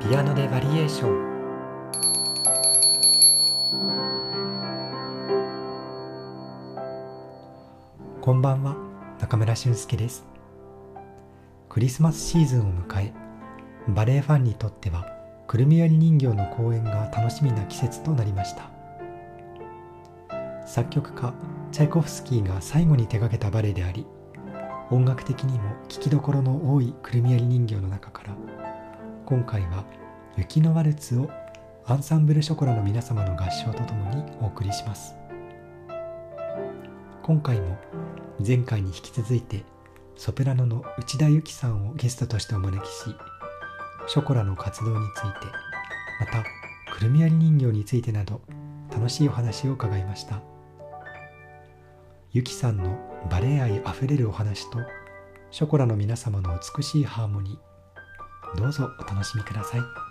ピアノでバリエーション。こんばんは中村俊介です。クリスマスシーズンを迎えバレエファンにとってはくるみ割り人形の公演が楽しみな季節となりました。作曲家チャイコフスキーが最後に手掛けたバレエであり音楽的にも聴きどころの多いくるみ割り人形の中から今回は「雪のワルツ」をアンサンブルショコラの皆様の合唱とともにお送りします。今回も前回に引き続いてソプラノの内田由紀さんをゲストとしてお招きしショコラの活動についてまたくるみ割り人形についてなど楽しいお話を伺いました。ゆきさんのバレエ愛あふれるお話とショコラの皆様の美しいハーモニーどうぞお楽しみください。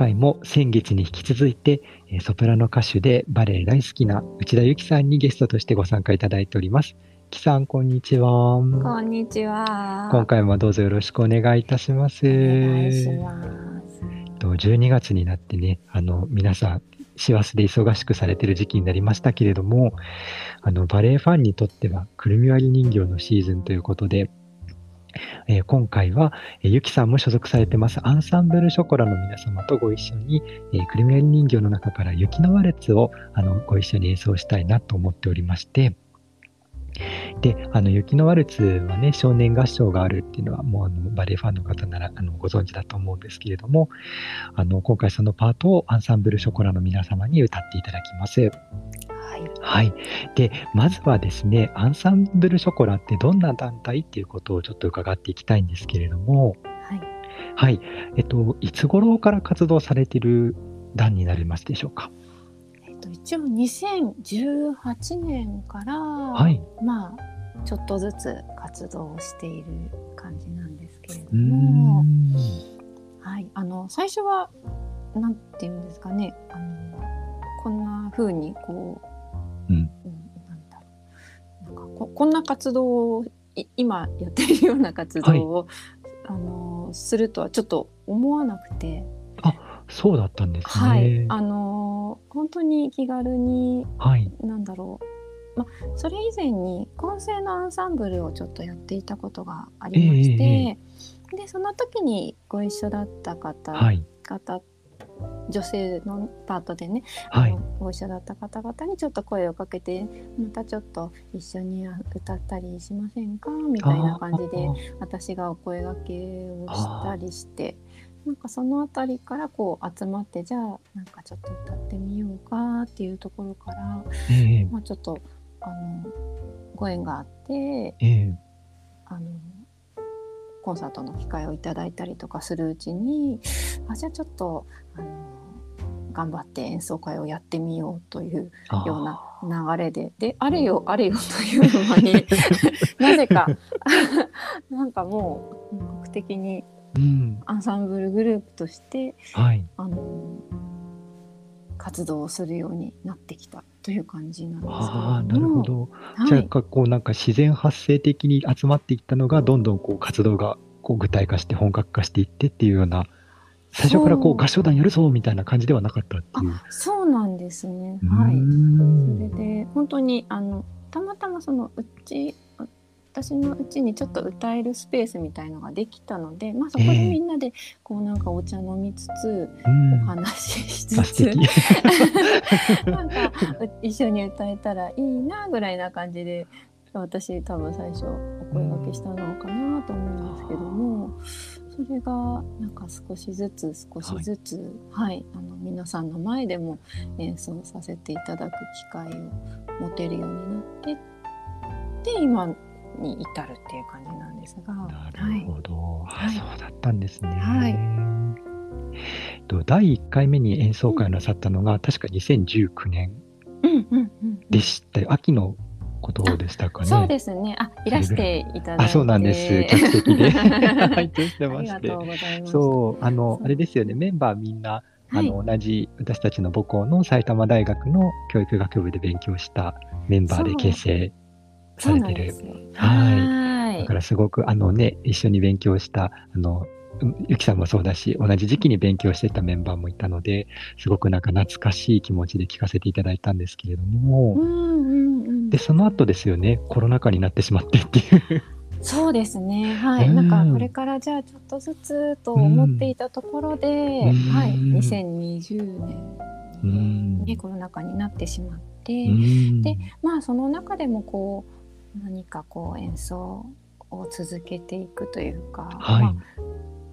回も先月に引き続いて、ソプラノ歌手でバレエ大好きな内田由紀さんにゲストとしてご参加いただいております。きさん、こんにちは。こんにちは。今回もどうぞよろしくお願いいたします。お願いします。12月になってね、あの、皆さん、師走で忙しくされてる時期になりましたけれども、あの、バレエファンにとっては、くるみ割り人形のシーズンということで、えー、今回は、えー、ゆきさんも所属されてますアンサンブルショコラの皆様とご一緒に、えー、クリミアリ人形の中から雪のワルツをあのご一緒に演奏したいなと思っておりまして、で、あの、雪のワルツはね、少年合唱があるっていうのは、もうあのバレエファンの方ならあのご存知だと思うんですけれども、あの、今回そのパートをアンサンブルショコラの皆様に歌っていただきます。はい。で、まずはですね、アンサンブルショコラってどんな団体っていうことをちょっと伺っていきたいんですけれども、はい。はい。えっと、いつ頃から活動されている団になりますでしょうか？えっと、一応2018年から、はい、まあ、ちょっとずつ活動している感じなんですけれども、はい。あの、最初は、なんていうんですかね、あの、こんな風にこう、うん、なんだろう。なんかここんな活動を今やってるような活動を、はい、あのするとはちょっと思わなくて。あそうだったんですね。はい、あの本当に気軽に、はい、なんだろう。ま、それ以前に混声のアンサンブルをちょっとやっていたことがありまして、えー、でその時にご一緒だった方,、はい、方女性のパートでね、はい、ご一緒だった方々にちょっと声をかけてまたちょっと一緒に歌ったりしませんか？みたいな感じで私がお声がけをしたりしてなんかその辺りからこう集まってじゃあなんかちょっと歌ってみようかっていうところから、えー、まあ、ちょっとあのご縁があって、えー、あのコンサートの機会をいただいたりとかするうちにあじゃあちょっとあの頑張って演奏会をやってみようというような流れで。であれよあれよという間に なぜか なんかもう本格的にアンサンブルグループとして、はい、あの活動をするようになってきたという感じなんですけどあなるほど、はい、じゃあこうなんか自然発生的に集まっていったのがどんどんこう活動がこう具体化して本格化していってっていうような最初からこう合唱団やるぞみたいな感じではなかったっていう。そうなんですね。はい。それで本当にあのたまたまそのうち私のうちにちょっと歌えるスペースみたいのができたので、まあ、そこでみんなでこうなんかお茶飲みつつ、お話ししつつ、なんか一緒に歌えたらいいなぐらいな感じで私多分最初お声がけしたのかなと思うんですけども。それがなんか少しずつ少しずつ、はい、はい、あの皆さんの前でも演奏させていただく機会を持てるようになってで今に至るっていう感じなんですが。なるほど、はい、そうだったんですね。はい。第1回目に演奏会をなさったのが、うん、確か2019年でした、うんうん、秋のことでしたかね？そうですね。あ、いらしていただいて。あ、そうなんです。客席で拝見してまして。そう、あの、あれですよね。メンバーみんな、あの、同じ私たちの母校の埼玉大学の教育学部で勉強したメンバーで結成されてる。はい。だからすごく、あのね、一緒に勉強した、あの、ゆきさんもそうだし、同じ時期に勉強してたメンバーもいたので、すごくなんか懐かしい気持ちで聞かせていただいたんですけれども、うんうんうん、で、その後ですよね、コロナ禍になってしまってっていう。そうですね。はい。うん、なんかこれからじゃあちょっとずつと思っていたところで、うん、はい。2020年に、コロナ禍になってしまって、で、まあその中でもこう何かこう演奏を続けていくというか、はい、まあ、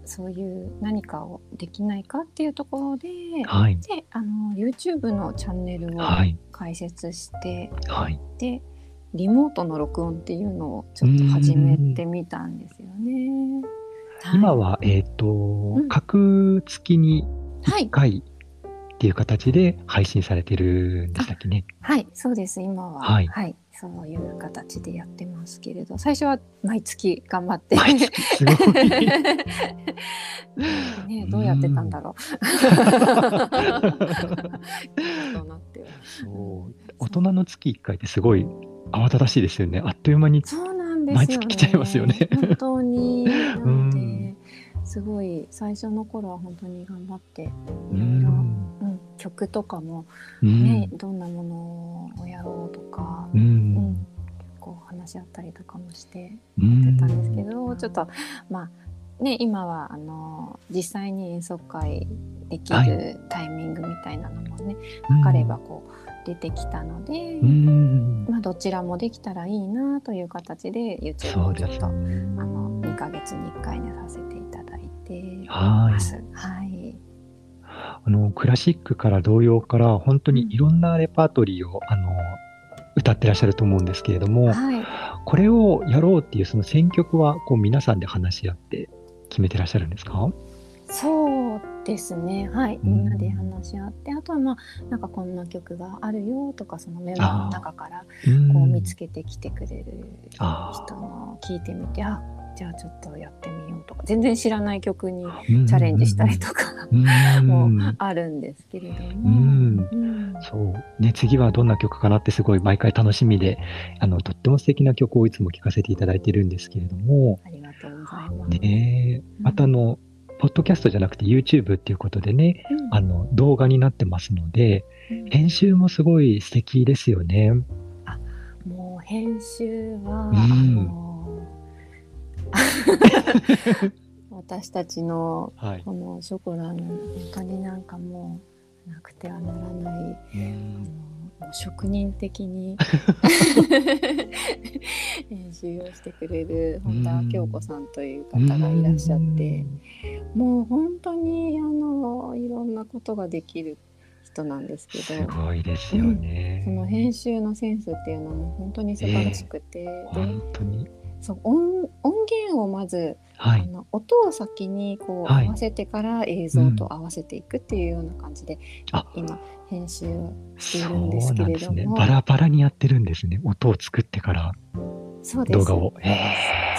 そういう何かをできないかっていうところで,、はい、であの YouTube のチャンネルを開設して、はい、でリモートの録音っていうのをちょっと始めてみたんですよね。今は、えっ、ー、と、うん、各月に1回っていう形で配信されてるんでしたっけね。はい、そうです。今は、はい、はい、そういう形でやってますけれど、最初は毎月頑張って。毎月すごい。ね、どうやってたんだろう。そう。大人の月1回ってすごい慌ただしいですよね。あっという間に毎月来ちゃいますよね。本当に。すごい最初の頃は本当に頑張っていろいろ、うん、曲とかもね、どんなものをやろうとか、うん、こう話し合ったりとかもしてやってたんですけど、ちょっとまあね今はあの実際に演奏会できるタイミングみたいなのもね、はい、かればこう。出てきたので、まあ、どちらもできたらいいなという形で YouTube をちょっと、ね、あの2か月に1回でさせていただいてます。はい、あのクラシックから童謡から本当にいろんなレパートリーを、あの歌ってらっしゃると思うんですけれども、はい、これをやろうっていうその選曲はこう皆さんで話し合って決めてらっしゃるんですか？そうですね。はい。みんなで話し合って、あとはまあなんかこんな曲があるよとかそのメモの中からこう見つけてきてくれる人の聞いてみてあじゃあちょっとやってみようとか全然知らない曲にチャレンジしたりとか もあるんですけれども、そうね。次はどんな曲かなってすごい毎回楽しみであのとっても素敵な曲をいつも聴かせていただいてるんですけれども。ありがとうございます。ねまたあのポッドキャストじゃなくて YouTube っていうことでね、うん、あの動画になってますので、うん、編集もすごい素敵ですよね。あもう編集は、うん、私たちのこのショコラの本当になんかもうなくてはならない、職人的に。編集をしてくれる本田京子さんという方がいらっしゃってもう本当にあのいろんなことができる人なんですけどすごいですよね、うん、その編集のセンスっていうのも本当に素晴らしくて、えー、本当にそう音音源をまず、はい、あの音を先にこう合わせてから映像と合わせていくっていうような感じで、うん、今編集をしているんですけれども、ね、バラバラにやってるんですね。音を作ってから動画を。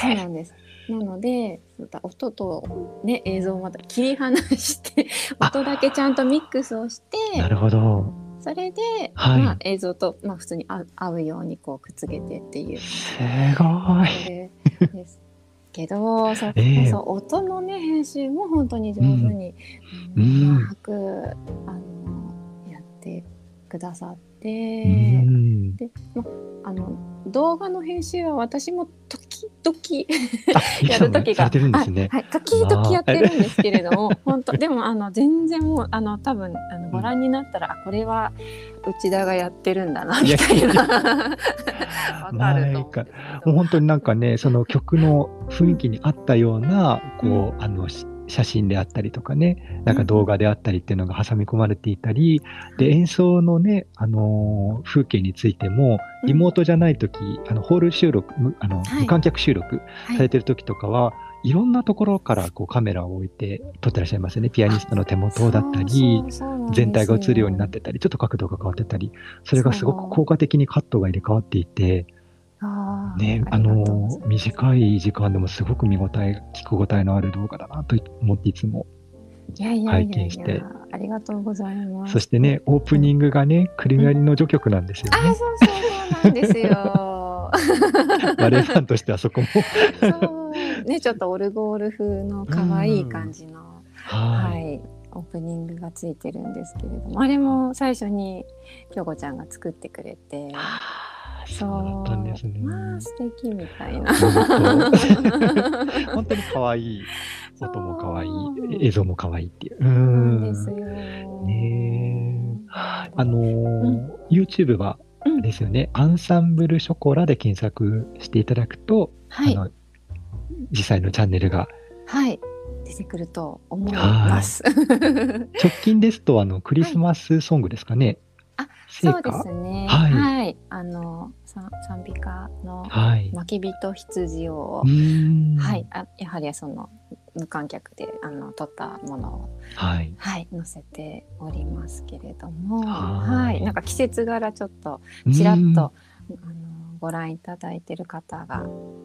そうなんです。なので音と、ね、映像をまた切り離して音だけちゃんとミックスをしてなるほどそれで、はい、まあ、映像と、まあ、普通に合うようにこうくっつけてっていう。すごい。です。けど、そえー、そう音のね編集も本当に上手に、うん、うまくあのやってくださって、うん、で、まあの動画の編集は私も時々やる時が、ね、はい、時々やってるんですけれども本当でもあの全然もうあの多分あのご覧になったら、うん、あこれは内田がやってるんだなみたいな。わかると思う。もう本当になんかね。その曲の雰囲気に合ったような、こうあの写真であったりとかね、なんか動画であったりっていうのが挟み込まれていたり、で、演奏のね、あのー、風景についても、リモートじゃない時、あの、ホール収録、あの、無観客収録されてる時とかは、いろんなところからこうカメラを置いて撮ってらっしゃいますね。ピアニストの手元だったり、全体が映るようになってたり、ちょっと角度が変わってたり、それがすごく効果的にカットが入れ替わっていて、ね、あの短い時間でもすごく見応え、聞く応えのある動画だなと思っていつも拝見して。ありがとうございます。そしてね、オープニングがね、くるみ割りの序曲なんですよね。あ、そうそうそうなんですよ。バレエファンとしてはそこもそうね、ちょっとオルゴール風の可愛い感じの、はい、はい、オープニングがついてるんですけれども、あれも最初に京子ちゃんが作ってくれて。そうだったんですね。まあ素敵みたいな。本当に可愛い音も可愛い映像も可愛いっていう。うんですよ。ねあのーうん、YouTube はですよね、うん、アンサンブルショコラで検索していただくと、はい、あの実際のチャンネルが、はい、出てくると思います。直近ですとあのクリスマスソングですかね。そうですね。はい。はい、あの賛美歌の巻き人羊を、はい、あやはりその無観客であの撮ったものを、はい、はい、載せておりますけれども、はい、なんか季節柄ちょっとちらっとあのご覧いただいてる方が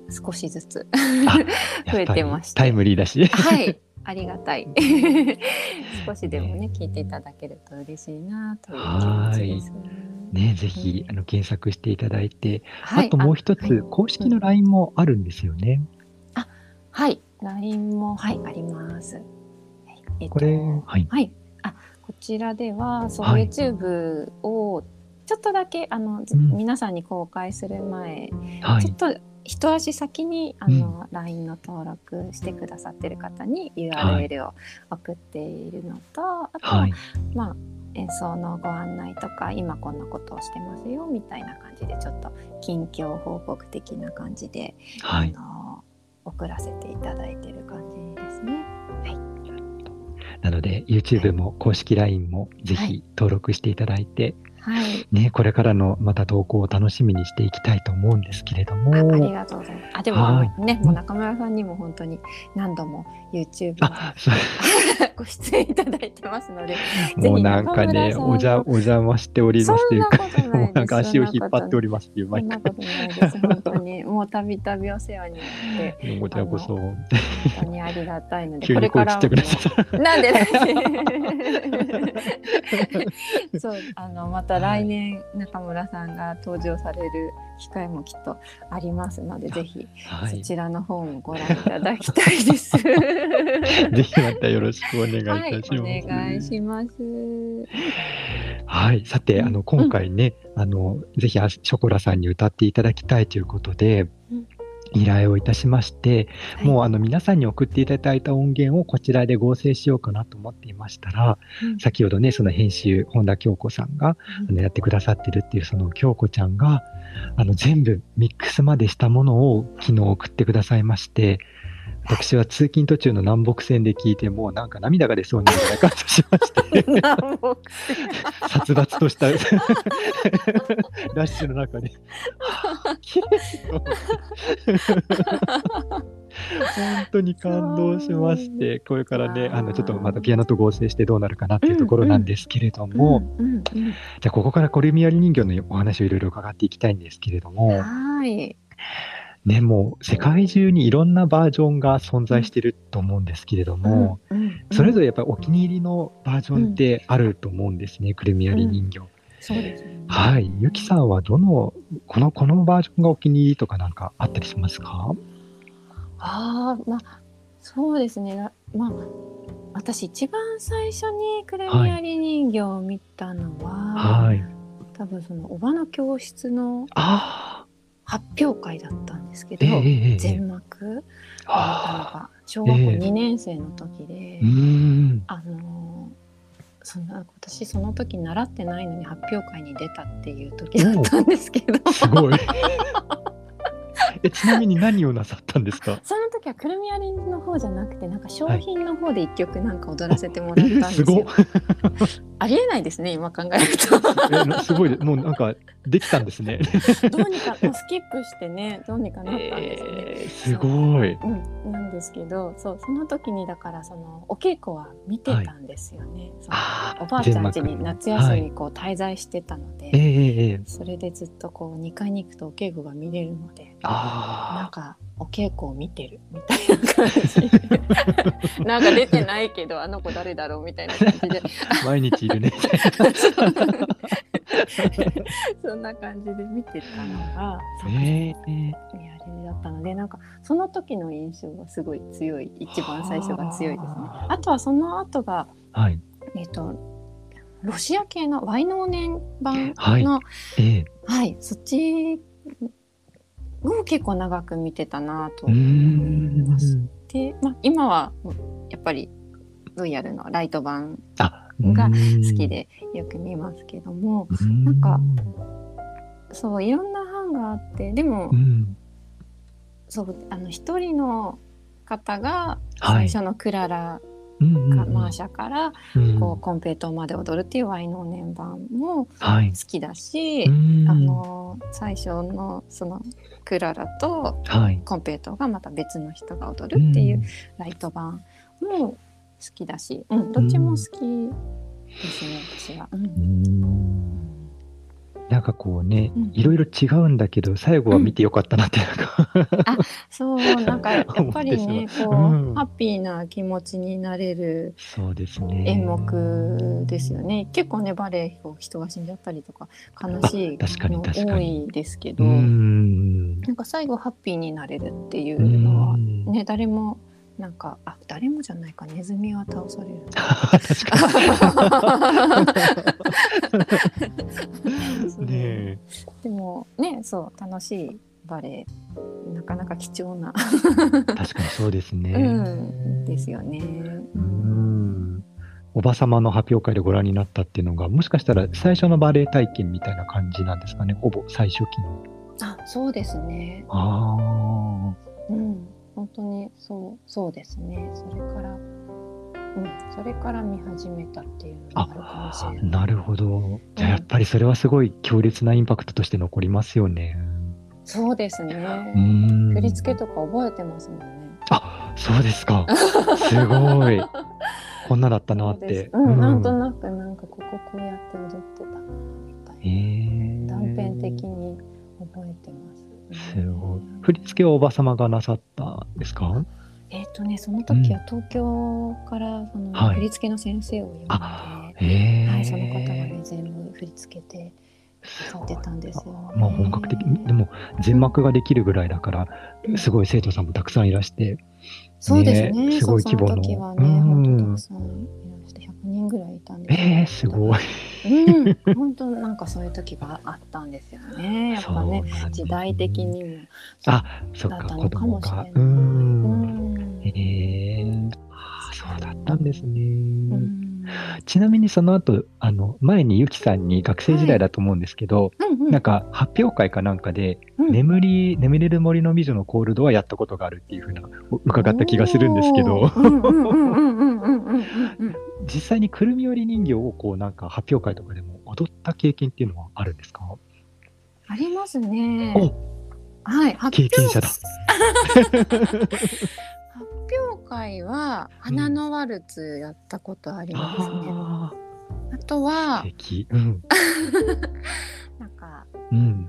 少しずつ 増えてまして、タイムリーだし、はい。ありがたい。少しでもね聞いていただけると嬉しいなという気持ちですね。ね、ぜひ、あの検索していただいて、はい、あともう一つ、はい、公式の LINE もあるんですよね。あ、はい、LINE もはいあります。えっと、これ、はい、はい、あ、こちらではそう、はい、YouTube をちょっとだけあの、うん、皆さんに公開する前、はい、ちょっと一足先にあの、うん、LINE の登録してくださってる方に URL を送っているのと、はい、あとは、はい、まあ演奏のご案内とか今こんなことをしてますよみたいな感じでちょっと近況報告的な感じで、はい、あの送らせていただいてる感じですね。はい、なので YouTube も公式 LINE もぜひ登録していただいて、はい、ね、これからのまた投稿を楽しみにしていきたいと思うんですけれども。ありがとうございます。あ、でも、はい、ね、もう中村さんにも本当に何度も YouTube ご出演いただいてますので、もうなんかね、おじゃお邪魔しておりますというか、もうなんか足を引っ張っておりますっていう毎回。本当にもうたびたびお世話になって、こちらこそ。本当にありがたいので、これからなんで そうあのまた来年中村さんが登場される機会もきっとありますので、ぜひそちらの方もご覧いただきたいです。ぜひまたよろしくお願いいたします。はい、お願いします。はい、さて、あの今回ね、うん、あのぜひショコラさんに歌っていただきたいということで。うん依頼をいたしまして、はい、もうあの皆さんに送っていただいた音源をこちらで合成しようかなと思っていましたら、うん、先ほどねその編集本田京子さんが、あのやってくださってるっていうその京子ちゃんがあの全部ミックスまでしたものを昨日送ってくださいまして私は通勤途中の南北線で聞いてもうなんか涙が出そうになる感じしまして。殺伐とした。ラッシュの中で。本当に感動しまして、これからね、あのちょっとまたピアノと合成してどうなるかなっていうところなんですけれども、じゃあここからコルミアリ人形のお話をいろいろ伺っていきたいんですけれども、はい。ね、もう世界中にいろんなバージョンが存在してると思うんですけれども、うんうんうん、それぞれやっぱりお気に入りのバージョンってあると思うんですね、うん、くるみ割り人形。そうですね。はい。ゆきさんはどの、この、このバージョンがお気に入りとかなんかあったりしますか？ああ、まあ、そうですね。まあ、私一番最初にくるみ割り人形を見たのは、はい。多分そのおばの教室の、ああ。発表会だったんですけど、えー、全幕。が小学校2年生の時で、えー、あのそんな私その時習ってないのに発表会に出たっていう時だったんですけど。すごい。えちなみに何をなさったんですか？その時はかくるみ割りの方じゃなくてなんか商品の方で一曲なんか踊らせてもらったんですよ。はいえすありえないですね今考えると。えすごいもうなんかできたんですね。どうにかもうスキップしてねどうにかなったんですね。えー、すごい。うん、なんですけどそうその時にだからそのお稽古は見てたんですよね。はい、おばあちゃん家に夏休みこう滞在してたので、はい、えー、それでずっとこう2階に行くとお稽古が見れるのでなんかお稽古を見てるみたいな感じ。なんか出てないけどあの子誰だろうみたいな感じで。毎日いるね。そんな感じで見てたのが、え。ー、あれだったのでなんかその時の印象がすごい強い一番最初が強いですね。あ。とはその後が、はい、えっ、とロシア系のワイノーネン版の、はい、えーはい、そっちを結構長く見てたなと思います。で、まあ、今はやっぱりロイヤルのライト版が好きでよく見ますけどもなんかそういろんな版があってでも、うん、そうあの一人の方が最初のクララかマーシャからこうコンペイトーまで踊るっていうワイノーネン版も好きだし、あの最初のそのクララとコンペイトーがまた別の人が踊るっていうライト版も好きだし、うん、どっちも好きですね私は。うんなんかこうね、いろいろ違うんだけど、最後は見てよかったなってなんか、うん、あそうなんか やっぱりねこう、うん、ハッピーな気持ちになれるそうですね。演目ですよね。結構ねバレエ人が死んじゃったりとか悲しいの多いですけどなんか最後ハッピーになれるっていうのはね誰もなんかあ誰もじゃないかネズミは倒される。ねでもねそう楽しいバレエなかなか貴重な。確かにそうですね、うん、ですよね。うん。おば様の発表会でご覧になったっていうのがもしかしたら最初のバレエ体験みたいな感じなんですかねほぼ最初期の。あそうですね。ああうん本当にそうそうですね。それからうんそれから見始めたっていうのがあるかもしれない。なるほど。じゃあやっぱりそれはすごい強烈なインパクトとして残りますよね、そうですね。振り付けとか覚えてますもんね。あそうですか。すごい。こんなだったなって、うん、うん、なんとなくなんかこここうやって踊ってたなみたいな、えー、断片的に覚えてますすごい。振り付けはおば様がなさったんですか？えっ、とね、その時は東京からその振り付けの先生を呼んで、はい、はい、その方がね全部振り付けてさってたんですよ、ね、まあ本格的でも全幕ができるぐらいだから、すごい生徒さんもたくさんいらして、そうですね。すごい規模の。その時はね、本当たくさん。いらして100人ぐらいいたんです。えー、すごい。うん、本当なんかそういう時があったんですよね。やっぱね、ね時代的にも。あ、そっか、子供が。うん。ええー、そうだったんですね。うん。ちなみにその後あの前にゆきさんに学生時代だと思うんですけど、はいうんうん、なんか発表会かなんかで、うん、眠り眠れる森の美女のコールドはやったことがあるっていうふうな伺った気がするんですけど実際にくるみ割り人形をこうなんか発表会とかでも踊った経験っていうのはあるんですか？ありますね。はい、経験者だ。表会は 花のワルツやったことありますね。うん、あとは、うん、なんか、うん、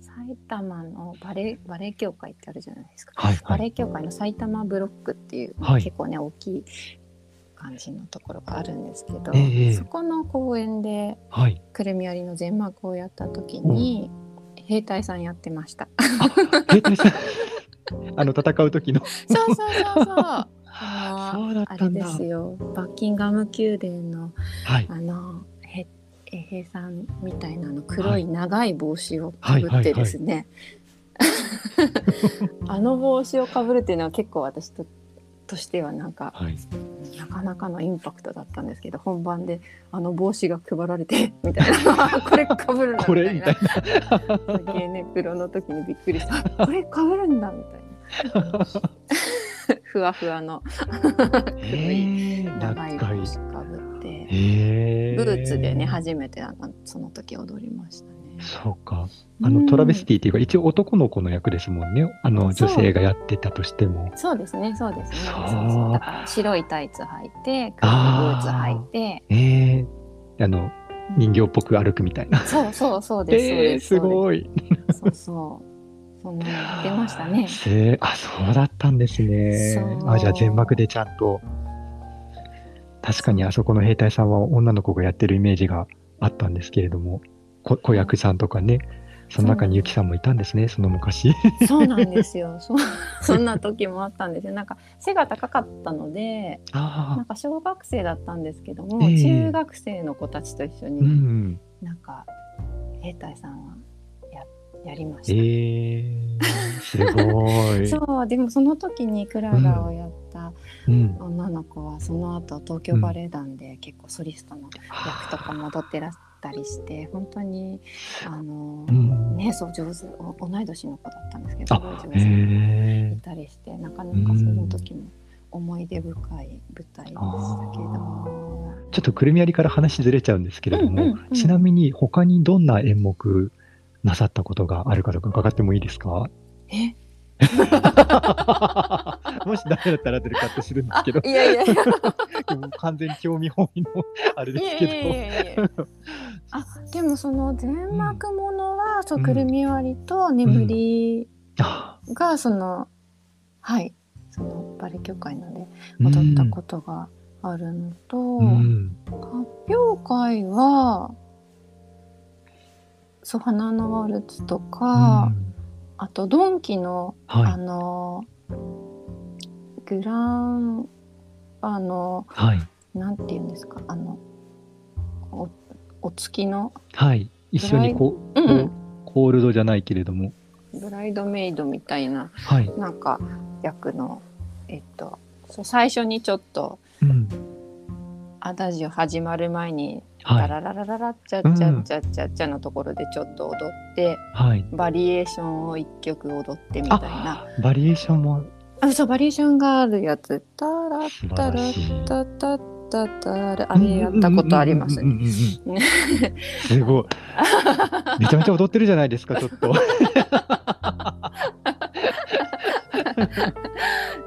埼玉のバレバレエ協会ってあるじゃないですか、はいはい、バレエ協会の埼玉ブロックっていう、はい、結構ね大きい感じのところがあるんですけど、えー、そこの公演で、はい、くるみ割りの全幕をやった時に、兵隊さんやってました。兵隊さん。あの戦う時の。そうそうそうそう。あのあれですよ。バッキンガム宮殿の、はい、あのへ衛兵さんみたいなの黒い長い帽子をかぶってですね、あの帽子をかぶるっていうのは結構私ととしてはなんか、はい、なかなかのインパクトだったんですけど本番であの帽子が配られて みたいな。これかぶるんだみたいな。すげえねプロの時にびっくりした。これかぶるんだみたいな。ふわふわの。えー、長い長い帽子かぶって。えー、ブーツでね初めてあのその時踊りました。ね。そうか。あの、うんトラベスティっていうか、一応男の子の役ですもんね。あの、女性がやってたとしても。そうですねそうですねそうそうそうだから白いタイツ履いて黒いブあーーツ履いてええあの、人形っぽく歩くみたいな。そうそうそうですそうえー、ですすごい。そうそうそんなのやってましたね。せーあ、そうだったんですねそう。あ、じゃあ全幕でちゃんと。確かにあそこの兵隊さんは女の子がやってるイメージがあったんですけれども、こ子役さんとかね、その中にゆきさんもいたんですね、その昔。そうなんですよ。そそんな時もあったんですよ。なんか背が高かったので、なあんか小学生だったんですけども、ええ中学生の子たちと一緒あ、うに、ん。なんか兵隊さんはややりまえした。ー、すごい。そうでもその時にクララをやったうん。女の子はその後東京バレエ団で結構ソリストの役とかも踊ってらったりして本当にあのうん。ねそう上手お同い年の子だったんですけどすご上、手へにいえ。たりしてなかなかその時も思い出深い舞台でしたけれども。ちょっとくるみ割りから話ずれちゃうんですけれども、うんうんうんちなみに他にどんな演目なさったことがあるかとか伺ってもいいですか？え もしダメだったら後でカットするんですあけど、いやいやいや。完全に興味本位のあれですいやけいやいやいや。あでもその全幕ものは、そううんくるみ割りと眠りがその、はいそのバレエ協会のでうん踊ったことがあるのと、うん。発表会はそう花のワルツとか、うんあとドンキの、あはい。のグランあのはい。なんて言うんですか？あのおお月の、はい。一緒にこう、うんコールドじゃないけれども、ブライドメイドみたいなはい。なんか役のえっと最初にちょっとうん。アダジオ始まる前にラはい。ラララララッチャッチャッチャッチャッチャのところでちょっと踊って、はい。バリエーションを一曲踊ってみたいな、バリエーションもあそうバリエーションがあるやつタラッタラらしい。ッタタタタラあれやったことありますうんうんね。すごい。めちゃめちゃ踊ってるじゃないですか、ちょっと。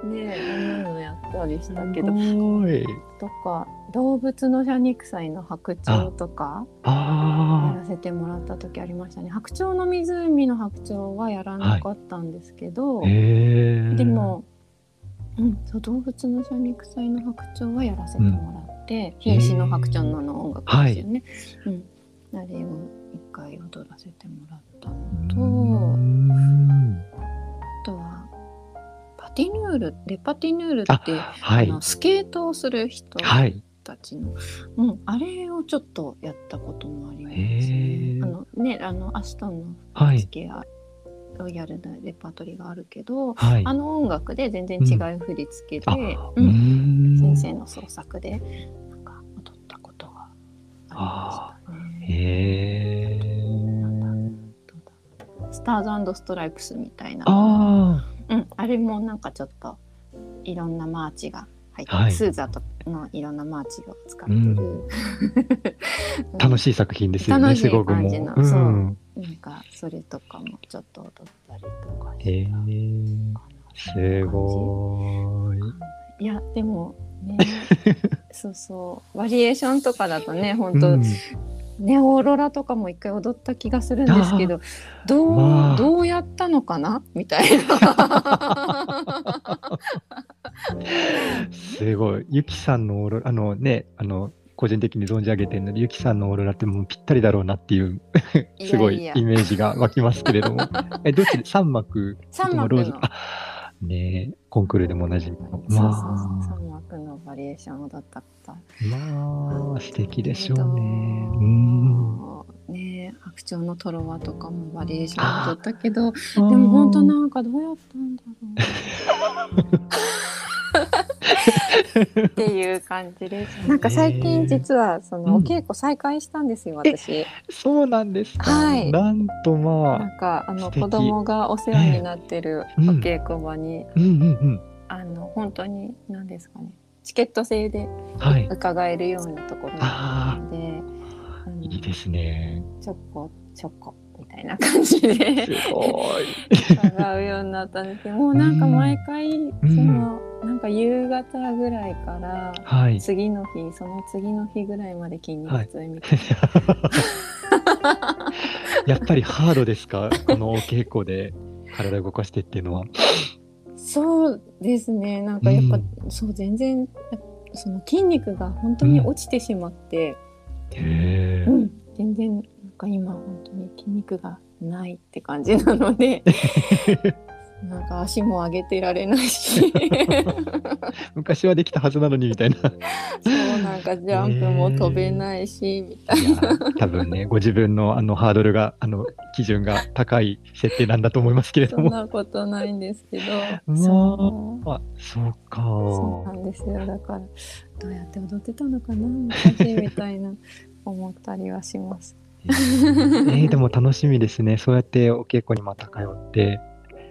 ねえあんったりしたけど。とか動物の謝肉祭の白鳥とかやあらせてもらった時ありましたね白鳥の湖の白鳥はやらなかったんですけど、あ。へえ。でも、うん、そう動物の謝肉祭の白鳥はやらせてもらって、瀕死の白鳥のの音楽ですよね、うん、あれを一回踊らせてもらったのうと、パティヌールレパティヌールってあ、はい。あのスケートをする人はい。たちの、うん、あれをちょっとやったこともありますへね。ーあのねあのアシュトンのはい。スケアロイヤルなレパートリーがあるけど、はい。あの音楽で全然違う振り付けで、あ、ううんん。先生の創作でなんか踊ったことがありましたね。へえ。 Stars Stripes みたいな、あうん、あれもなんかちょっといろんなマーチが入って、はい。スーザとのいろんなマーチを使ってる、うん。あ、楽しい作品ですよね、楽しいすごくも感じのう。そう。うん。なんかそれとかもちょっと踊ったりとかへえ。すごい。いやでもね そうそう。バリエーションとかだとね本当、うんネオロラとかも一回踊った気がするんですけどどう、まあどうやったのかな？みたいな。すごい。ゆきさんのオーロラ、あのね、あの、個人的に存じ上げてるので、ゆきさんのオーロラってもうぴったりだろうなっていう、すごいイメージが湧きますけれども。え、どっち？で ?3 幕？三幕のローズあねえ、コンクールでもおなじみの。そうそうそうま三幕のバリエーションを踊ったまあ、素敵でしょうね。うん。ね白鳥のトロワとかもバリエーション踊ったけどででも本当なんかどうやったんだろ っていう感じです。なんか最近実はそのお稽古再開したんですよ、うん、私。そうなんですか。はい。なんとまあ。なんかあの子供がお世話になってるお稽古場に、うん、うんうんうんあの本当に何ですかね。チケット制で伺えるようなところなので、はい、いいですね。ちょこちょこみたいな感じで伺うようになったんですけどもうなんか毎回、うん、そのなんか夕方ぐらいから、はい、次の日その次の日ぐらいまで筋肉痛みたいな、はい、やっぱりハードですか？このお稽古で体動かしてっていうのは。そうですね。なんかやっぱ、うん、そう全然その筋肉が本当に落ちてしまって、うん、うん、全然か今本当に筋肉がないって感じなので なんか足も上げてられないし。昔はできたはずなのにみたいな。そうなんかジャンプも飛べないし、みたいな。多分ねご自分のあのハードルがあの基準が高い設定なんだと思いますけれども。そんなことないんですけど。そう。あそうか。そうなんですよ。だからどうやって踊ってたのかな昔みたいな思ったりはしますえー、でも楽しみですね。そうやってお稽古にまた通って。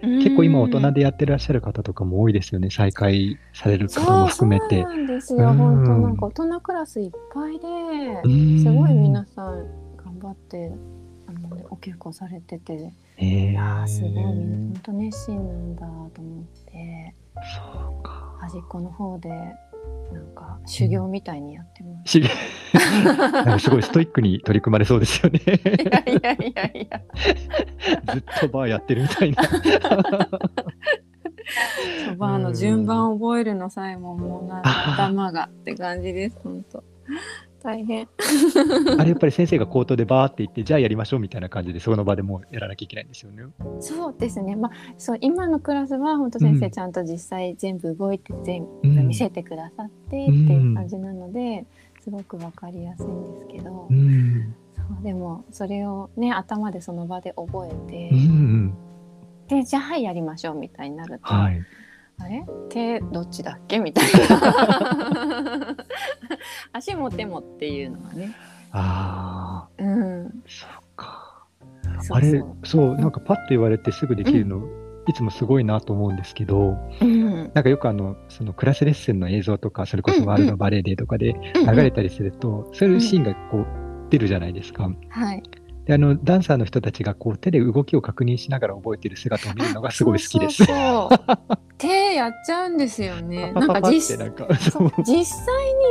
結構今大人でやってらっしゃる方とかも多いですよね。再開される方も含めて。そうなんですよ、本当なんか大人クラスいっぱいですごい皆さん頑張ってあのお稽古されてて、えー、いやすごい。みんな本当熱心なんだと思って。そうか。端っこの方でなんか修行みたいにやってます。修行すごいストイックに取り組まれそうですよね。いやいやいやいや。ずっとバーやってるみたいな。バーの順番覚えるのさえももうな頭がって感じです本当。大変あれやっぱり先生が口頭でバーって言ってじゃあやりましょうみたいな感じでその場でもやらなきゃいけないんですよね。そうですね。まあそう今のクラスは本当先生ちゃんと実際全部動いて全部見せてくださってっていう感じなので、うん、すごくわかりやすいんですけど、うん、そうでもそれをね頭でその場で覚えて、うん、でじゃあやりましょうみたいになると。はいあれ？手どっちだっけ？みたいな。足も手もっていうのはね。ああうん。そっか。あれそうなんかパッと言われてすぐできるの、うん、いつもすごいなと思うんですけど、うん、なんかよくあのそのクラスレッスンの映像とかそれこそワールドバレーデーとかで流れたりすると、そういうシーンがこう出るじゃないですか。はい。であのダンサーの人たちがこう手で動きを確認しながら覚えている姿を見るのがすごい好きです。手やっちゃうんですよね。なんか実際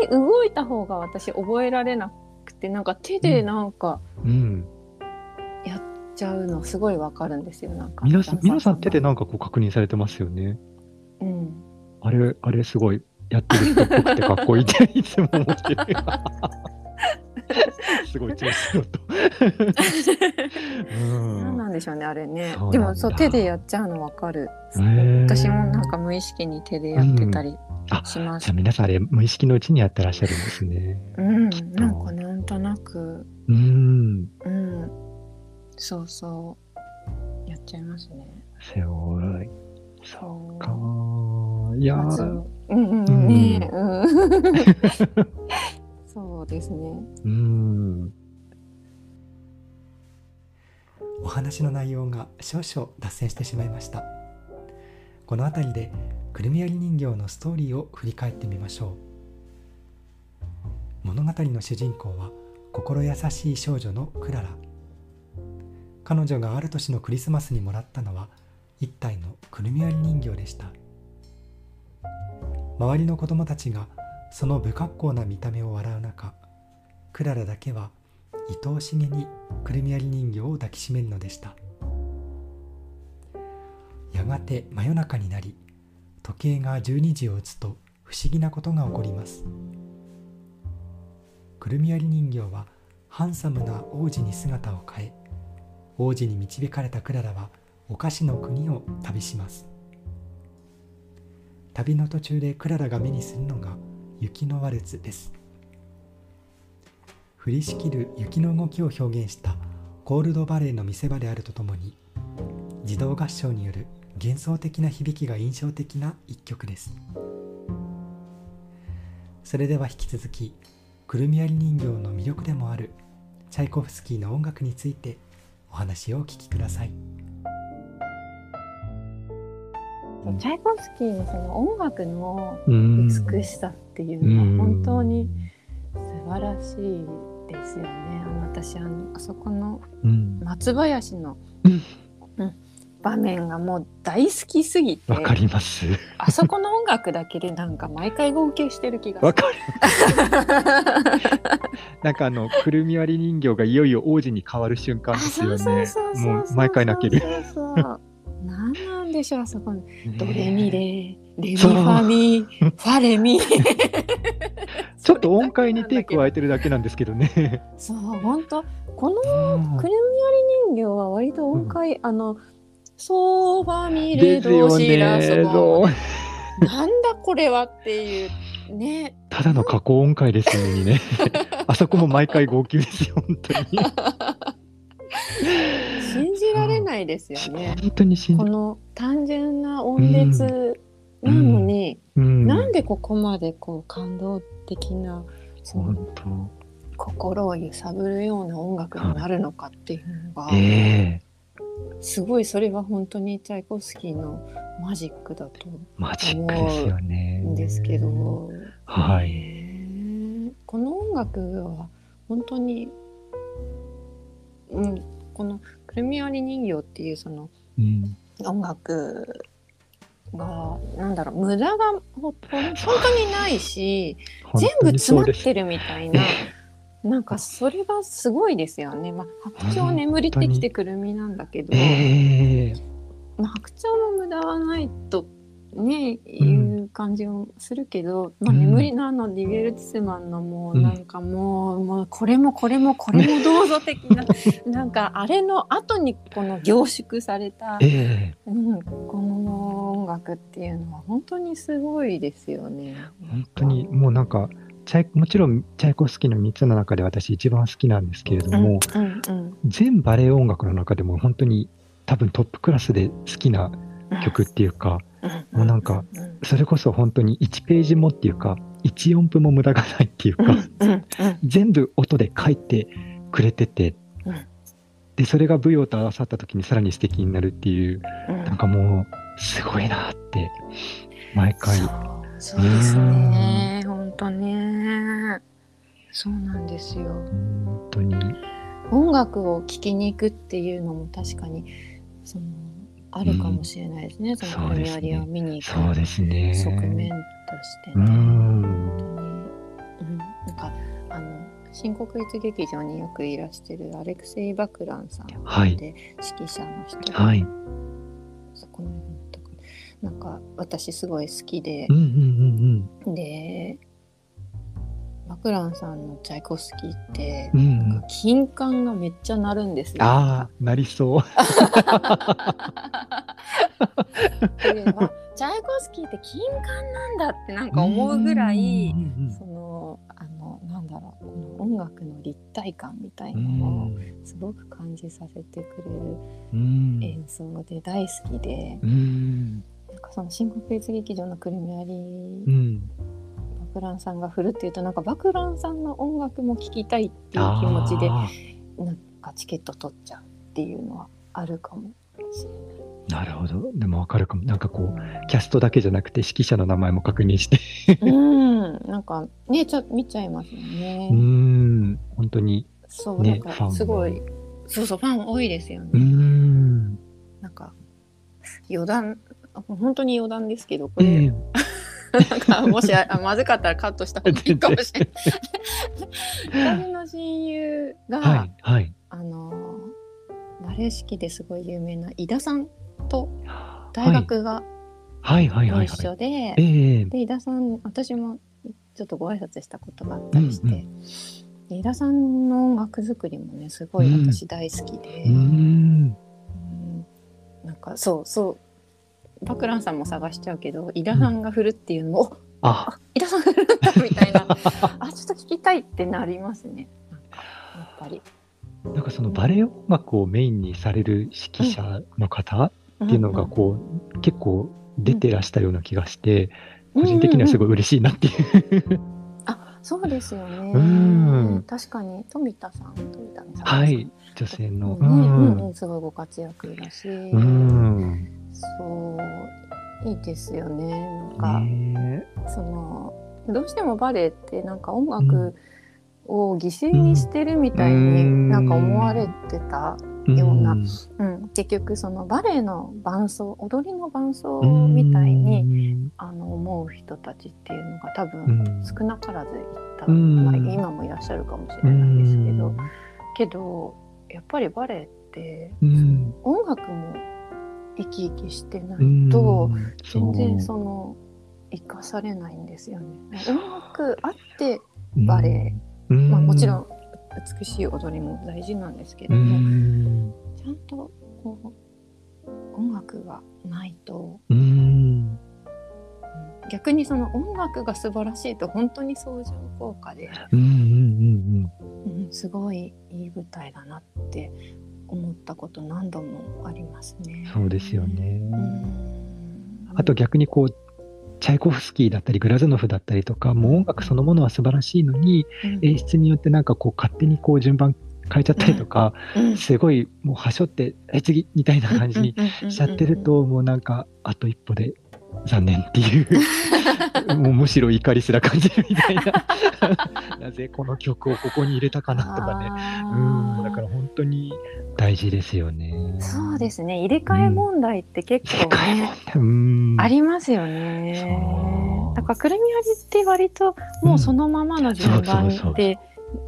に動いた方が私覚えられなくてなんか手でなんかやっちゃうのすごいわかるんですよ。なんか皆さん皆さん手でなんかこう確認されてますよね。うん。あれあれすごいやってる人っぽくてかっこいいっていつも思ってる。すごい調子乗と。何なんでしょうねあれね。でもそう手でやっちゃうのわかる。私もなんか無意識に手でやってたりします。じゃあ皆さんあれ無意識のうちにやってらっしゃるんですね。うん、なんかなんとなく。うん。うん。そうそう。やっちゃいますね。すごい。そうか。いやー。うんうんね。うん。そうですね。うん。お話の内容が少々脱線してしまいました。この辺りでくるみ割り人形のストーリーを振り返ってみましょう。物語の主人公は心優しい少女のクララ。彼女がある年のクリスマスにもらったのは一体のくるみ割り人形でした。周りの子供たちがその不格好な見た目を笑う中クララだけは愛おしげにくるみ割り人形を抱きしめるのでした。やがて真夜中になり時計が12時を打つと不思議なことが起こります。くるみ割り人形はハンサムな王子に姿を変え王子に導かれたクララはお菓子の国を旅します。旅の途中でクララが目にするのが雪のワルツです降りしきる雪の動きを表現したコールドバレーの見せ場であるとともに児童合唱による幻想的な響きが印象的な一曲ですそれでは引き続きくるみ割り人形の魅力でもあるチャイコフスキーの音楽についてお話をお聞きください。チャイコフスキーのその音楽の美しさっていうのは本当に素晴らしいですよね。あの私あのあそこの松林の、うん、場面がもう大好きすぎてわかります。あそこの音楽だけでなんか毎回号泣してる気がわかる。なんかあのくるみ割り人形がいよいよ王子に変わる瞬間ですよね。もう毎回泣ける何なんでしょうあそこ。に、ドレミレレミファミ。ファレミ。ちょっと音階に手加えてるだけなんですけどね。そう本当？このくるみ割り人形は割と音階、うん、あのソーファミレドシラソバなんだこれはっていうね。ただの加工音階ですのにね。あそこも毎回号泣ですよ本当にないですよね、本当に信じこの単純な音列なのに、うん。うん、なんでここまでこう感動的なその心を揺さぶるような音楽になるのかっていうのが、えーすごいそれは本当にチャイコフスキーのマジックだとマジックですよね。んですけど、はい、この音楽は本当に、うん、この「くるみ割り人形」っていうその音楽が、うん、なんだろう無駄が 本当にないし全部詰まってるみたいな。なんかそれがすごいですよね。まあ、白鳥眠りってきてくるみなんだけど、えー、まあ、白鳥も無駄はないとね、うん、いう感じもするけど、まあ、眠りのあのリベルティスマンのもうなんかもう,、もうこれもこれもこれもどうぞ的な なんかあれの後にこの凝縮された、えー、うん、この音楽っていうのは本当にすごいですよね。本当にもうなんかチャイもちろんチャイコフスキーの3つの中で私一番好きなんですけれども、うんうんうん、全バレエ音楽の中でも本当に多分トップクラスで好きな曲っていうか、もうなんかそれこそ本当に1ページもっていうか1音符も無駄がないっていうか、全部音で書いてくれてて、でそれが舞踊と合わさった時にさらに素敵になるっていう、なんかもうすごいなって毎回。そうですね。本当ね。そうなんですよ。本当に。音楽を聴きに行くっていうのも確かにそのあるかもしれないですね。うん、その組み割りを見に行く。側面としてね。うん、本当に。うん、なんかあの新国立劇場によくいらしてるアレクセイ・バクランさんで、はい、指揮者の人はい。そこのなんか私すごい好きで、うんうんうん、でマクランさんのチャイコフスキーって、うん、金管がめっちゃ鳴るんですよ。ああ、なりそう。チャイコフスキーって金管なんだってなんか思うぐらい、そのあのなんだろうこの音楽の立体感みたいなのをすごく感じさせてくれる演奏で大好きで。うんなんかその新国立劇場のくるみ割り、クランさんが振るっていうとなんかバクランさんの音楽も聴きたいっていう気持ちでなんかチケット取っちゃうっていうのはあるかもしれない。なるほど。でもわかるかも。なんかこう、キャストだけじゃなくて指揮者の名前も確認してうん。なんかね、ちょ見ちゃいますよね。うん。本当に、そう、ね、すごい、そうそう、ファン多いですよね。うん。なんか、余談本当に余談ですけどこれ、えー、なんかもしあまずかったらカットした方がいいかもしれない。私の親友が、はいはい、あのバレエ式ですごい有名な井田さんと大学が一緒で井田さん私もちょっとご挨拶したことがあったりして。うんうん、井田さんの音楽作りもねすごい私大好きで、うん、なんかそうそうバクランさんも探しちゃうけどイラさんが振るっていうのも、うん、あ。イラさん振るんだみたいな。あちょっと聞きたいってなりますね。やっぱり。なんかそのバレエ音楽をメインにされる指揮者の方っていうのがこう、結構出てらしたような気がして、個人的にはすごい嬉しいなっていう。そうですよね。うん。確かに富田さん、富田美さんはい、女性の。ね、うんうん、すごいご活躍だし、うん。そういいですよね。なんか、ねそのどうしてもバレエってなんか音楽を犠牲にしてるみたいになんか思われてたような。うん。うん、結局そのバレエの伴奏踊りの伴奏みたいに、に、あの思う人たちっていうのが多う分ん。少なからずいた、うん。まあ、今もいらっしゃるかもしうれないですけど、ん。けどやっぱりバレエってうん。音楽も生き生きしてなうんいと全然その生かされないんですよね。音楽あって、バレエ、うん。まあ、もちろん美しい踊りも大事なんですけうども、ん。ちゃんとこう音楽がないとうん。逆にその音楽が素晴らしいと本当に相乗効果で、うんうん。うん、すごいいい舞台だなって思ったこと何度もありますね。そうですよね。うん。あと逆にこうチャイコフスキーだったりグラズノフだったりとかもう音楽そのものは素晴らしいのにうん。演出によってなんかこう勝手にこう順番変えちゃったりとか、うん。すごいもうはしょって「え次」みたいな感じにしちゃってるともうなんかあと一歩で残念っていう もうむしろ怒りすら感じるみたいな。なぜこの曲をここに入れたかなとかね。うん。だから本当に大事ですよね。そうですね。入れ替え問題って結構ね、うん。ありますよね。だからくるみ割りって割ともうそのままの順番で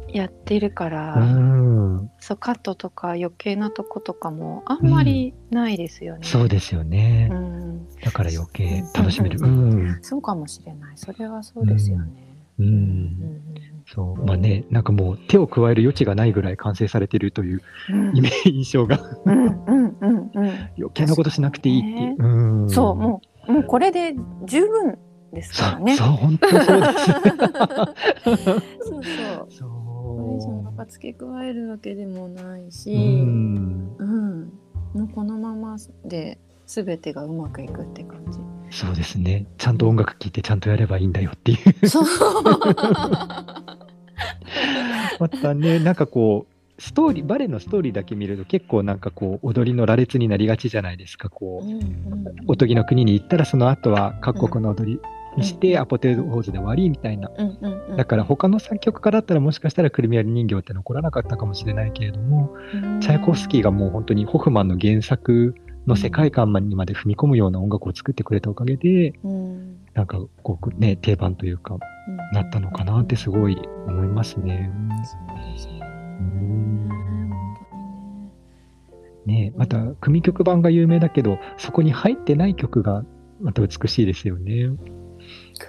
やってるから、うん。そうカットとか余計なとことかもあんまりないですよね。そうですよね、うん、だから余計楽しめる。ううんん、そうかもしれない。それはそうですよね。うんうんそうまあねなんかもう手を加える余地がないぐらい完成されてるといううんイメージ印象が余計なことしなくていいっていう。うんそうもうもうこれで十分ですそからね。うそう本当そうです。そうそう。そこれ以上うなんか付け加えるわけでもないし、ううん、んもうこのままで全てがうまくいくって感じ。そうですねちゃんと音楽聴いてちゃんとやればいいんだよっていうそう。またね。なんかこうストーリーバレエのストーリーだけ見ると結構なんかこう踊りの羅列になりがちじゃないですか。こううんうんおとぎの国に行ったらその後は各国の踊りにして、うんアポテーズで終わりみたいな。うんうんうん。だから他の作曲家だったらもしかしたらクルミアリ人形って残らなかったかもしれないけれども、チャイコフスキーがもう本当にホフマンの原作の世界観にまで踏み込むような音楽を作ってくれたおかげでうんなんかこうね定番というかうん。なったのかなってすごい思いますね。ね。また組曲版が有名だけどそこに入ってない曲がまた美しいですよね。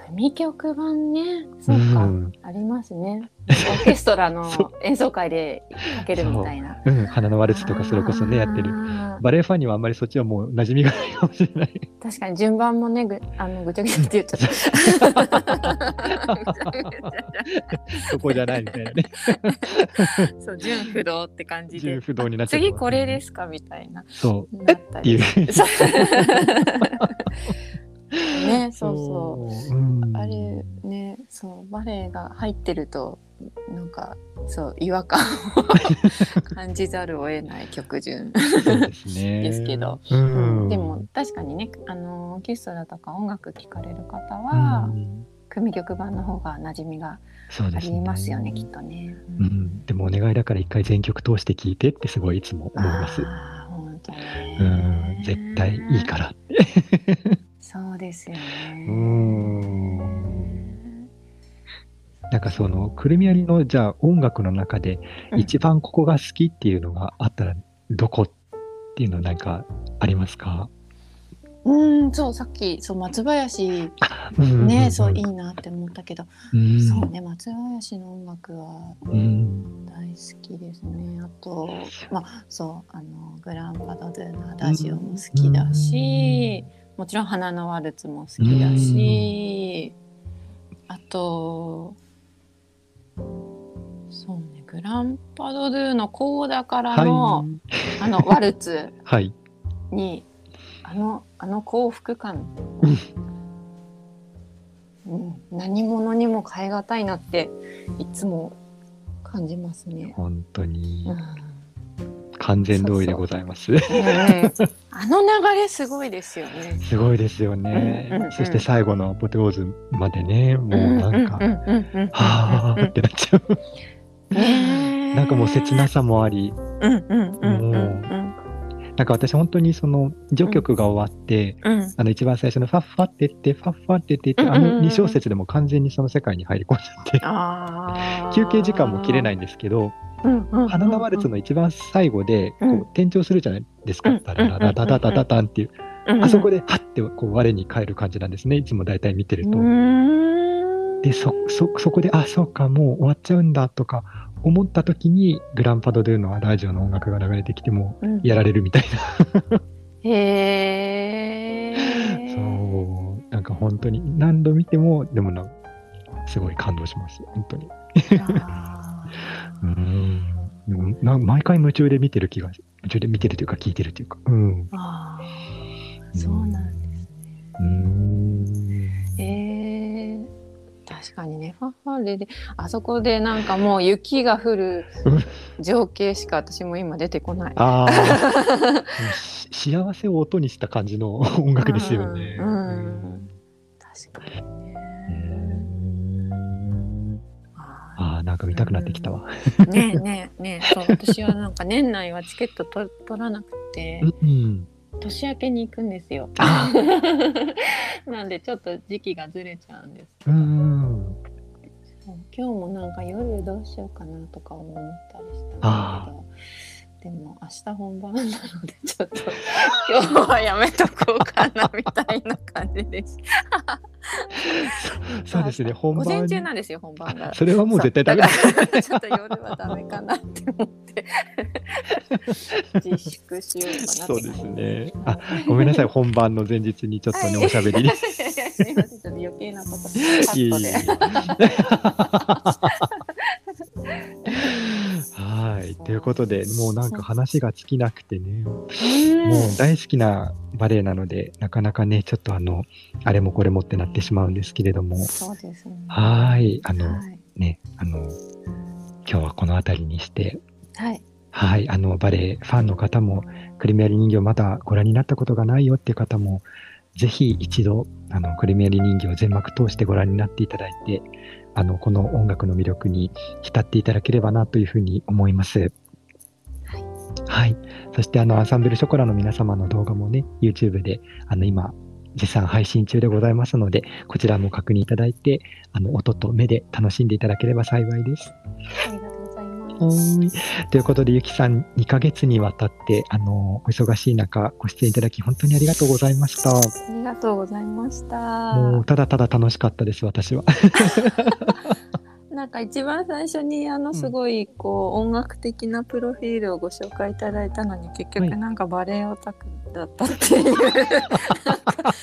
組曲版ね、そうか、んありますね。オーケストラの演奏会でかけるみたいな。うん、花のワルツとかそれこそねやってる。バレエファンにはあんまりそっちはもう馴染みがないかもしれない。確かに順番もね、ぐあのぐちゃぐちゃって言っちゃった。そこじゃないみたいなね。そう、順不動って感じで。重不動になっちゃって次これですか？みたいな。そう。なったり。っていう。ね、そうそう。そう。うんあれね、そうバレエが入ってるとなんかそう違和感を 感じざるを得ない曲順。ですね。ですけどうん。でも確かにね、あのオーケストラとか音楽聴かれる方うは、ん、組曲版の方が馴染みがあそうですね。りますよね、きっとね。う。ん。でもお願いだから一回全曲通して聴いてってすごいいつも思います。ああ、本当ね。うん。絶対いいから。そうですよね。うんなんかそのくるみ割りのじゃあ音楽の中でうん一番ここが好きっていうのがあったらどこっていうのなんかありますか？うん、そうさっきそう松林うんね、そういいなって思ったけど、うんそうね松林の音楽はうん大好きですね。あと、まあ、そう、あの、グランパドドゥのアダジオも好きだし。もちろん花のワルツも好きだし。あと。そうね、グランパドドゥのコーダからの、はいあのワルツはいに。あの、あの幸福感。うん、何者にも変え難いなっていつも感じますね。本当に、うん完全同意でございます。あの流れすごいですよね。すごいですよね。うんうんうん、そして最後のアポテオーズまでね、もうなんか、はあってなっちゃう。なんかもう切なさもあり、もうなんか私本当にその序曲が終わって、うん、あの一番最初のファッファって言ってファッファって言って、あの2小節でも完全にその世界に入り込んじゃって。休憩時間も切れないんですけど花のワルツの一番最後でこう転調するじゃないですか、ダラダダダダダダンっていう、あそこでハッてこう我に返る感じなんですね。いつも大体見てると。でそそそこであそうかもう終わっちゃうんだとか思った時にグランパドドゥのラジオの音楽が流れてきてもやられるみたいな、うん、へえそう。なんか本当に何度見てもでもなすごい感動します。本当にうん。でもな毎回夢中で見てる気が夢中で見てるというか聞いてるというか。うん。あそうなんですね。うん。えー確かにねファンファーレであそこでなんかもう雪が降る 情景しか私も今出てこない。あ 幸せを音にした感じの音楽ですよね。うん、うん、確かにああなんか見たくなってきたわ。ねえねえねえ そう私はなんか年内はチケット取取らなくて。うん年明けに行くんですよ。なんでちょっと時期がずれちゃうんですけど。今日もなんか夜どうしようかなとか思ったりしたんだけど。でも明日本番なので ちょっと今日はやめとこうかなみたいな感じです。そうですね本番午前中なんですよ本番が。それはもう絶対ダメだ。ちょっと夜はダメかなって思って自粛しようかなそうですね。あごめんなさい本番の前日にちょっとねおしゃべりすみませんちょっと余計なことカットで。はい。ということで、もうなんか話が尽きなくてね、もう大好きなバレエなので、なかなかね、ちょっとあの、あれもこれもってなってしまうんですけれども、そうですね。はい。あの、はい、ね、あの、今日はこの辺りにして、はい。はい。あの、バレエファンの方も、クリミアリ人形まだご覧になったことがないよっていう方も、ぜひ一度、あの、クリミアリ人形を全幕通してご覧になっていただいて、あの、この音楽の魅力に浸っていただければなというふうに思います。はい。はい。そして、あの、アンサンブルショコラの皆様の動画もね、YouTube で、あの、今、絶賛配信中でございますので、こちらも確認いただいて、あの、音と目で楽しんでいただければ幸いです。ありがとうござい。ということで、ゆきさん、2ヶ月にわたって、あの、お忙しい中、ご出演いただき、本当にありがとうございました。ありがとうございました。もう、ただただ楽しかったです、私は。なんか一番最初にあのすごいこう音楽的なプロフィールをご紹介いただいたのに結局なんかバレエオタクだったっていう、は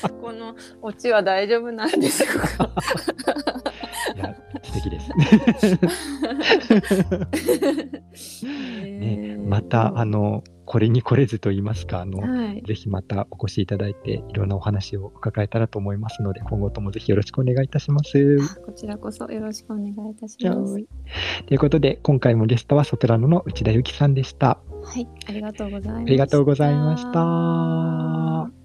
い、このオチは大丈夫なんでしょうかいや素敵です ね、またあのこれに来れずと言いますか、あの、はい、ぜひまたお越しいただいて、いろんなお話を伺えたらと思いますので、今後ともぜひよろしくお願いいたします。こちらこそよろしくお願いいたします。ということで、今回もゲストはソプラノの内田由紀さんでした。はい、ありがとうございました。ありがとうございました。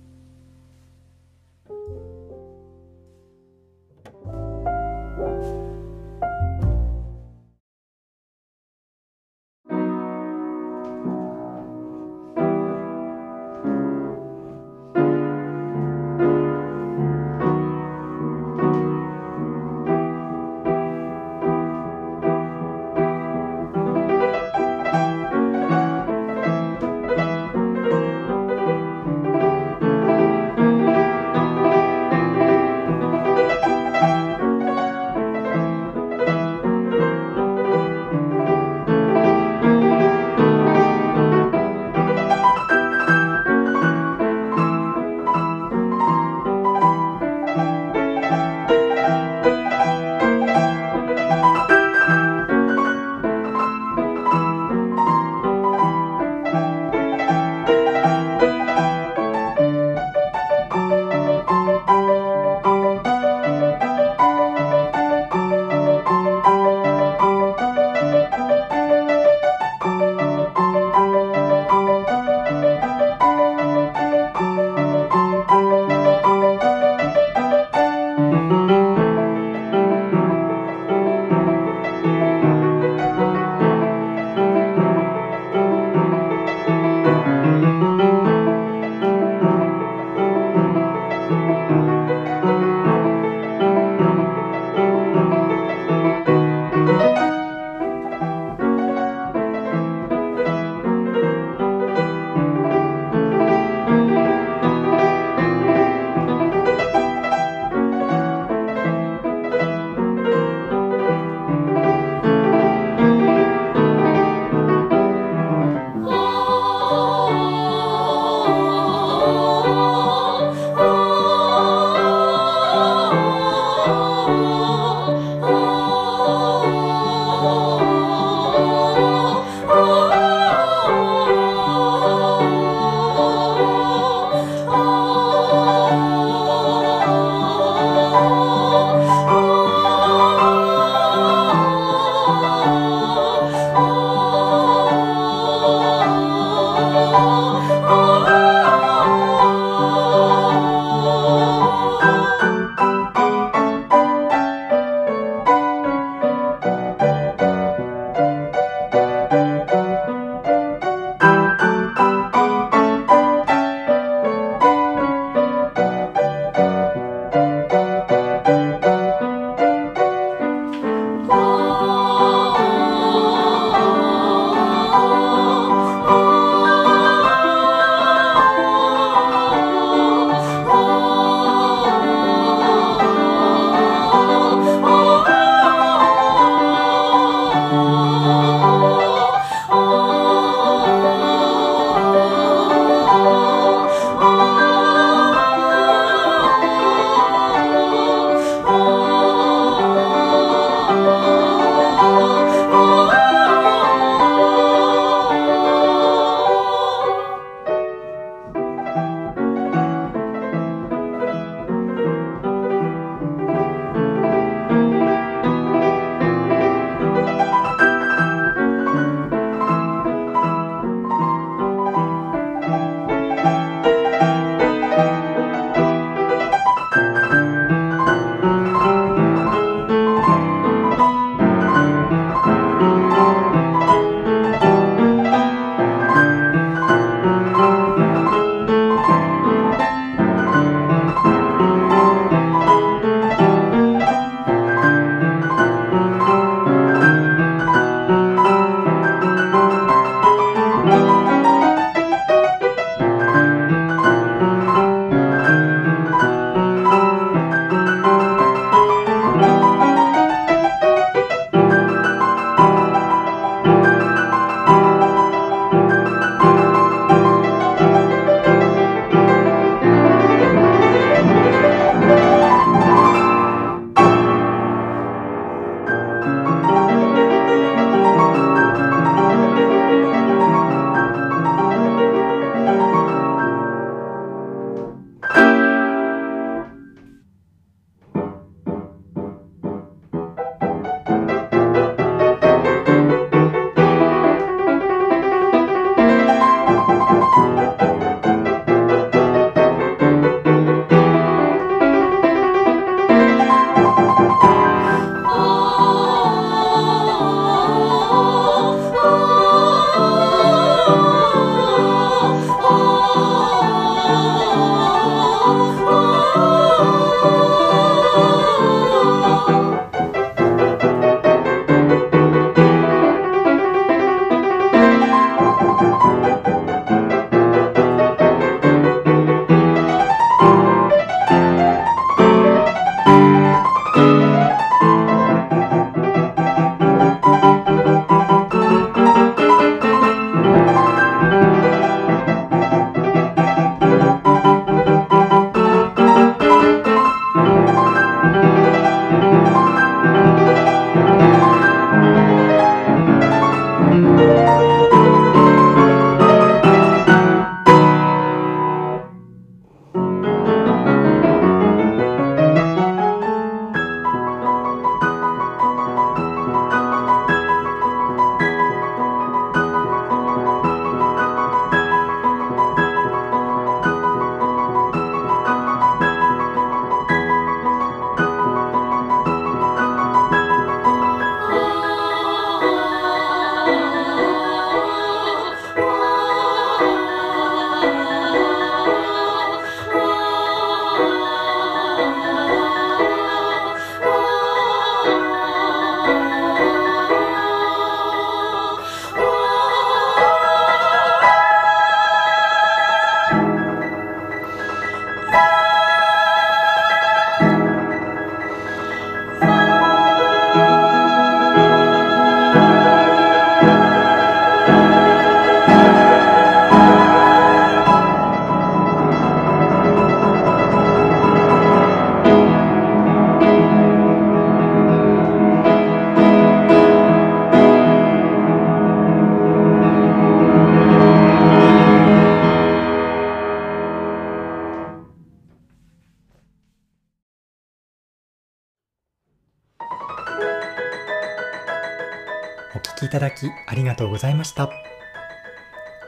ございました。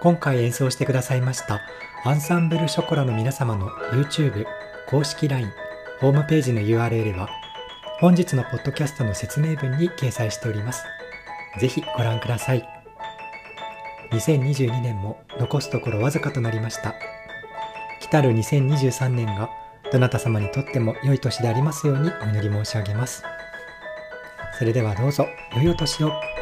今回演奏してくださいましたアンサンブルショコラの皆様の YouTube 公式 LINE ホームページの URL は本日のポッドキャストの説明文に掲載しております。ぜひご覧ください。2022年も残すところわずかとなりました。来たる2023年がどなた様にとっても良い年でありますようにお祈り申し上げます。それではどうぞ良いお年を。